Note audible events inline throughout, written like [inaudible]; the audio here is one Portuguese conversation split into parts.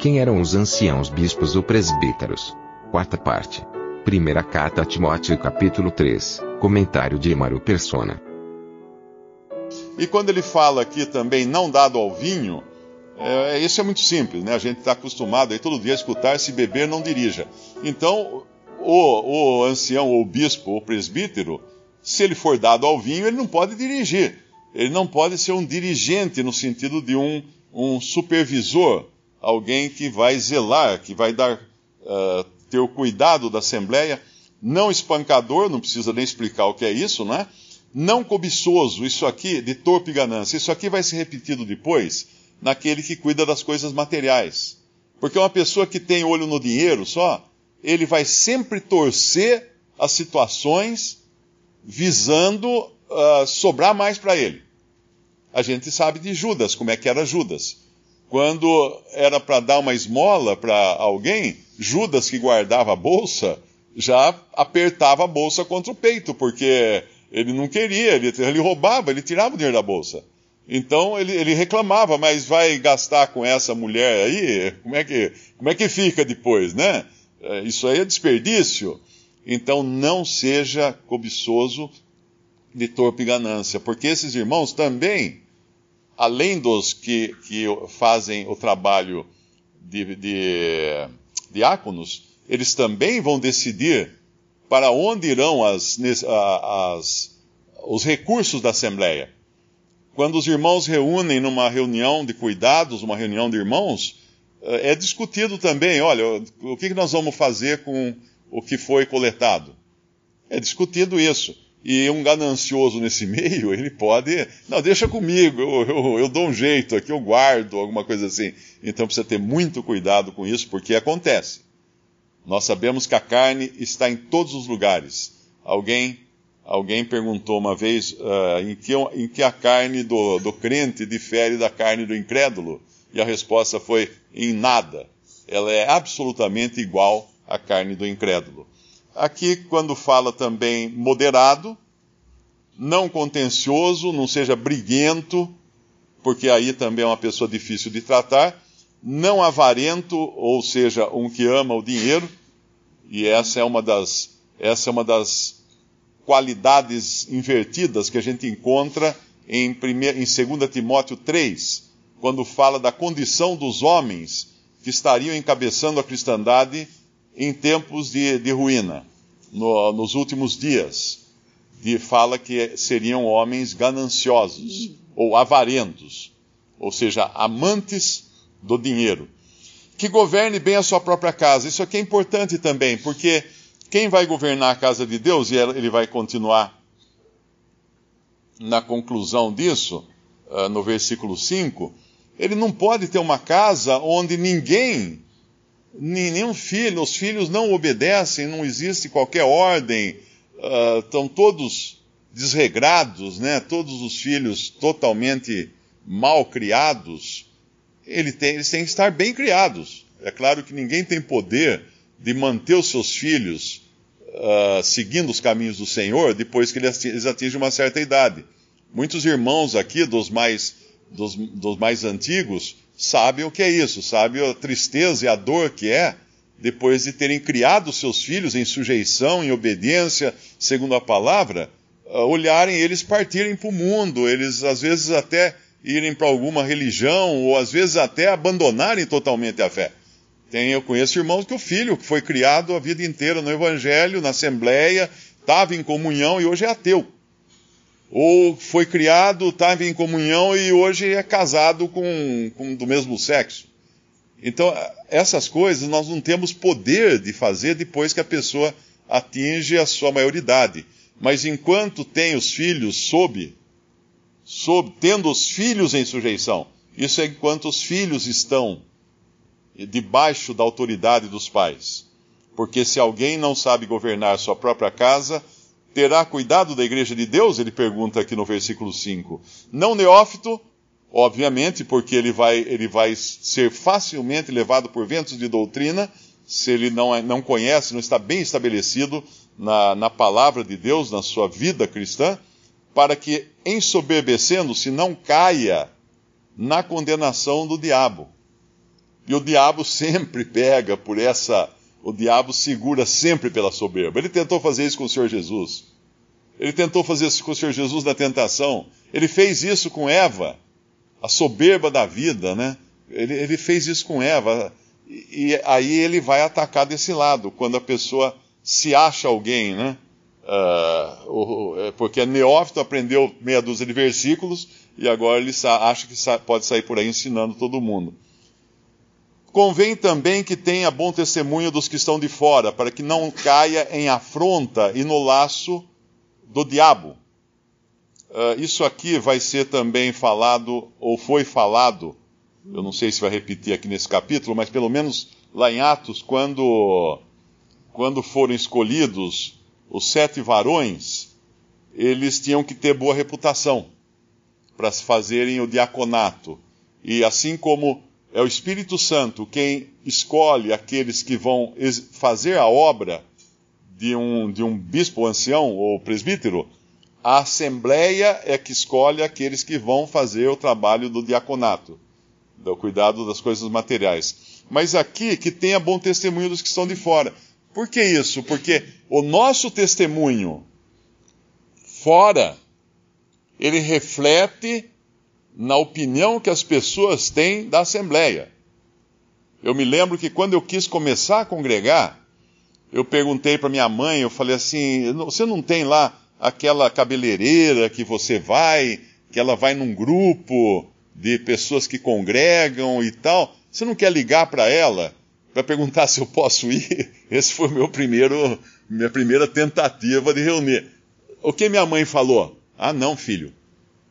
Quem eram os anciãos bispos ou presbíteros? Quarta parte. Primeira carta a Timóteo capítulo 3. Comentário de Emaro Persona. E quando ele fala aqui também não dado ao vinho, é, isso é muito simples, né? A gente está acostumado aí todo dia a escutar se beber não dirija. Então, o, o ancião, ou bispo, ou presbítero, se ele for dado ao vinho, ele não pode dirigir. Ele não pode ser um dirigente no sentido de um, um supervisor, alguém que vai zelar, que vai dar uh, ter o cuidado da assembleia. Não espancador, não precisa nem explicar o que é isso, né? Não cobiçoso, isso aqui, de torpe ganância. Isso aqui vai ser repetido depois naquele que cuida das coisas materiais. Porque uma pessoa que tem olho no dinheiro só, ele vai sempre torcer as situações visando uh, sobrar mais para ele. A gente sabe de Judas, como é que era Judas. Quando era para dar uma esmola para alguém, Judas, que guardava a bolsa, já apertava a bolsa contra o peito, porque ele não queria, ele, ele roubava, ele tirava o dinheiro da bolsa. Então ele, ele, reclamava, mas vai gastar com essa mulher aí? Como é que, como é que fica depois, né? É, isso aí é desperdício. Então não seja cobiçoso de torpe ganância, porque esses irmãos também, além dos que, que fazem o trabalho de, de diáconos, eles também vão decidir para onde irão as, as, os recursos da Assembleia. Quando os irmãos reúnem numa reunião de cuidados, uma reunião de irmãos, é discutido também, olha, o que nós vamos fazer com o que foi coletado? É discutido isso. E um ganancioso nesse meio, [laughs] ele pode, não, deixa comigo, eu, eu, eu dou um jeito aqui, eu guardo, alguma coisa assim. Então precisa ter muito cuidado com isso, porque acontece. Nós sabemos que a carne está em todos os lugares. Alguém, alguém perguntou uma vez uh, em, que, em que a carne do, do crente difere da carne do incrédulo. E a resposta foi: em nada. Ela é absolutamente igual à carne do incrédulo. Aqui, quando fala também moderado, não contencioso, não seja briguento, porque aí também é uma pessoa difícil de tratar, não avarento, ou seja, um que ama o dinheiro, e essa é uma das, essa é uma das qualidades invertidas que a gente encontra em, primeir, em 2 Timóteo 3, quando fala da condição dos homens que estariam encabeçando a cristandade em tempos de, de ruína, no, nos últimos dias. E fala que seriam homens gananciosos ou avarentos, ou seja, amantes do dinheiro. Que governe bem a sua própria casa. Isso aqui é importante também, porque quem vai governar a casa de Deus, e ele vai continuar na conclusão disso, uh, no versículo 5, ele não pode ter uma casa onde ninguém, nenhum filho, os filhos não obedecem, não existe qualquer ordem, uh, estão todos desregrados, né? Todos os filhos totalmente mal criados. Ele tem, eles têm que estar bem criados. É claro que ninguém tem poder de manter os seus filhos uh, seguindo os caminhos do Senhor depois que eles atingem uma certa idade. Muitos irmãos aqui, dos mais dos, dos mais antigos sabem o que é isso, sabem a tristeza e a dor que é depois de terem criado seus filhos em sujeição, em obediência, segundo a palavra, ah, olharem eles partirem para o mundo, eles às vezes até irem para alguma religião, ou às vezes até abandonarem totalmente a fé. Tem, eu conheço irmãos que o filho que foi criado a vida inteira no Evangelho, na Assembleia, estava em comunhão e hoje é ateu ou foi criado, estava em comunhão e hoje é casado com, com do mesmo sexo. Então, essas coisas nós não temos poder de fazer depois que a pessoa atinge a sua maioridade. Mas enquanto tem os filhos sob, sob, tendo os filhos em sujeição. Isso é enquanto os filhos estão debaixo da autoridade dos pais. Porque se alguém não sabe governar sua própria casa, terá cuidado da igreja de Deus? Ele pergunta aqui no versículo 5. Não neófito, obviamente, porque ele vai, ele vai ser facilmente levado por ventos de doutrina, se ele não, é, não conhece, não está bem estabelecido na, na palavra de Deus, na sua vida cristã, para que, ensoberbecendo-se, não caia na condenação do diabo. E o diabo [laughs] sempre pega por essa. O diabo segura sempre pela soberba. Ele tentou fazer isso com o Senhor Jesus. Ele tentou fazer isso com o Senhor Jesus na tentação. Ele fez isso com Eva, a soberba da vida, né? Ele, ele fez isso com Eva. E, e aí ele vai atacar desse lado, quando a pessoa se acha alguém, né? Uh, porque neófito aprendeu meia dúzia de versículos e agora ele acha que pode sair por aí ensinando todo mundo. Convém também que tenha bom testemunho dos que estão de fora, para que não caia em afronta e no laço do diabo. Uh, isso aqui vai ser também falado, ou foi falado, eu não sei se vai repetir aqui nesse capítulo, mas pelo menos lá em Atos, quando, quando foram escolhidos os sete varões, eles tinham que ter boa reputação para fazerem o diaconato. E assim como é o Espírito Santo quem escolhe aqueles que vão fazer a obra de um, de um bispo ancião ou presbítero, a Assembleia é que escolhe aqueles que vão fazer o trabalho do diaconato, do cuidado das coisas materiais. Mas aqui que tenha bom testemunho dos que estão de fora. Por que isso? Porque o nosso testemunho fora ele reflete na opinião que as pessoas têm da Assembleia. Eu me lembro que quando eu quis começar a congregar, eu perguntei para minha mãe, eu falei assim: você não tem lá aquela cabeleireira que você vai, que ela vai num grupo de pessoas que congregam e tal? Você não quer ligar para ela para perguntar se eu posso ir? [laughs] Esse foi meu primeiro, minha primeira tentativa de reunir. O que minha mãe falou? Ah, não, filho.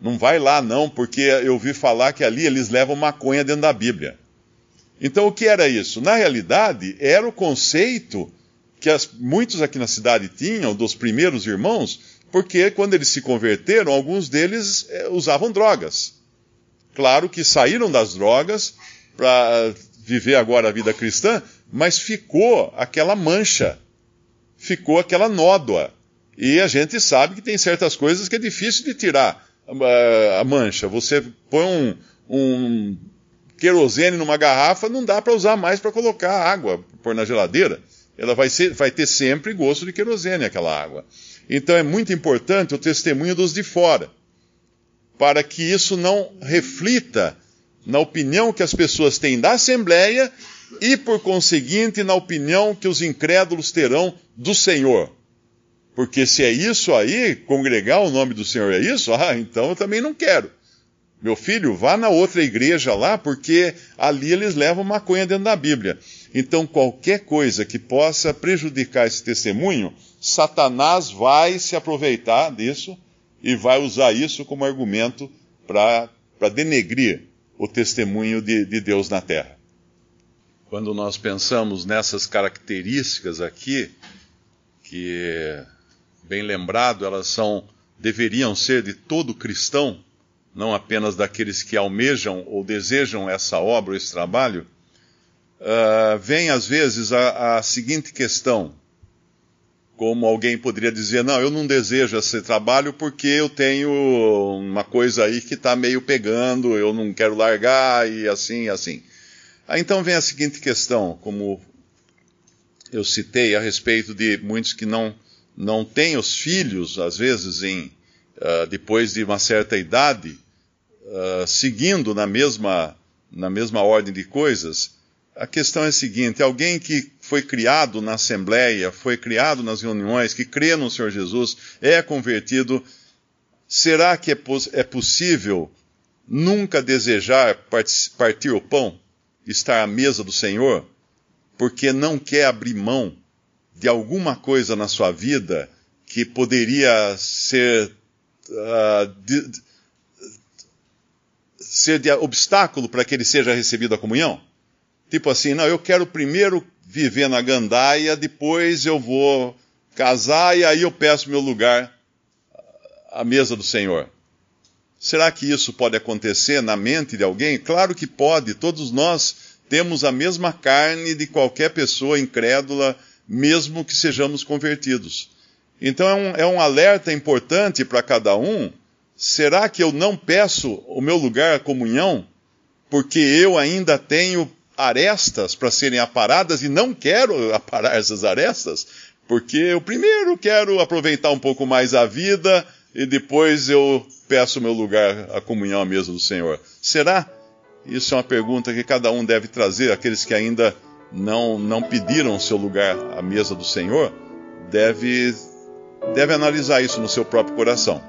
Não vai lá, não, porque eu ouvi falar que ali eles levam maconha dentro da Bíblia. Então, o que era isso? Na realidade, era o conceito que as, muitos aqui na cidade tinham, dos primeiros irmãos, porque quando eles se converteram, alguns deles é, usavam drogas. Claro que saíram das drogas para viver agora a vida cristã, mas ficou aquela mancha, ficou aquela nódoa. E a gente sabe que tem certas coisas que é difícil de tirar a, mancha. Você põe um, um querosene numa garrafa, não dá para usar mais para colocar água, pôr na geladeira. Ela vai, ser, vai ter sempre gosto de querosene, aquela água. Então é muito importante o testemunho dos de fora, para que isso não reflita na opinião que as pessoas têm da Assembleia e, por conseguinte, na opinião que os incrédulos terão do Senhor. Porque se é isso aí, congregar o nome do Senhor é isso, ah, então eu também não quero. Meu filho, vá na outra igreja lá, porque ali eles levam maconha dentro da Bíblia. Então, qualquer coisa que possa prejudicar esse testemunho, Satanás vai se aproveitar disso e vai usar isso como argumento para denegrir o testemunho de, de Deus na terra. Quando nós pensamos nessas características aqui, que bem lembrado, elas são deveriam ser de todo cristão, não apenas daqueles que almejam ou desejam essa obra esse trabalho, uh, vem às vezes a, a seguinte questão: como alguém poderia dizer, não, eu não desejo esse trabalho porque eu tenho uma coisa aí que está meio pegando, eu não quero largar e assim e assim. Aí então vem a seguinte questão, como eu citei a respeito de muitos que não não tem os filhos, às vezes, em, uh, depois de uma certa idade, uh, seguindo na mesma, na mesma ordem de coisas, a questão é a seguinte: alguém que foi criado na Assembleia, foi criado nas reuniões, que crê no Senhor Jesus, é convertido, será que é, é possível nunca desejar partir o pão, estar à mesa do Senhor, porque não quer abrir mão de alguma coisa na sua vida que poderia ser uh, de, ser de obstáculo para que ele seja recebido a comunhão? Tipo assim, não, eu quero primeiro viver na gandaia, depois eu vou casar e aí eu peço meu lugar à mesa do Senhor. Será que isso pode acontecer na mente de alguém? Claro que pode. Todos nós temos a mesma carne de qualquer pessoa incrédula, mesmo que sejamos convertidos. Então é um, é um alerta importante para cada um. Será que eu não peço o meu lugar à comunhão porque eu ainda tenho arestas para serem aparadas e não quero [laughs] aparar essas arestas? Porque eu primeiro quero aproveitar um pouco mais a vida e depois eu peço meu lugar à comunhão à mesa do Senhor? Será? Isso é uma pergunta que cada um deve trazer, aqueles que ainda não, não pediram seu lugar à mesa do Senhor, deve, deve analisar isso no seu próprio coração.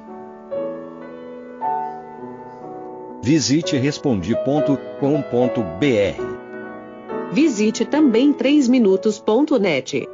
Visite respondi.com.br. Visite também 3minutos.net.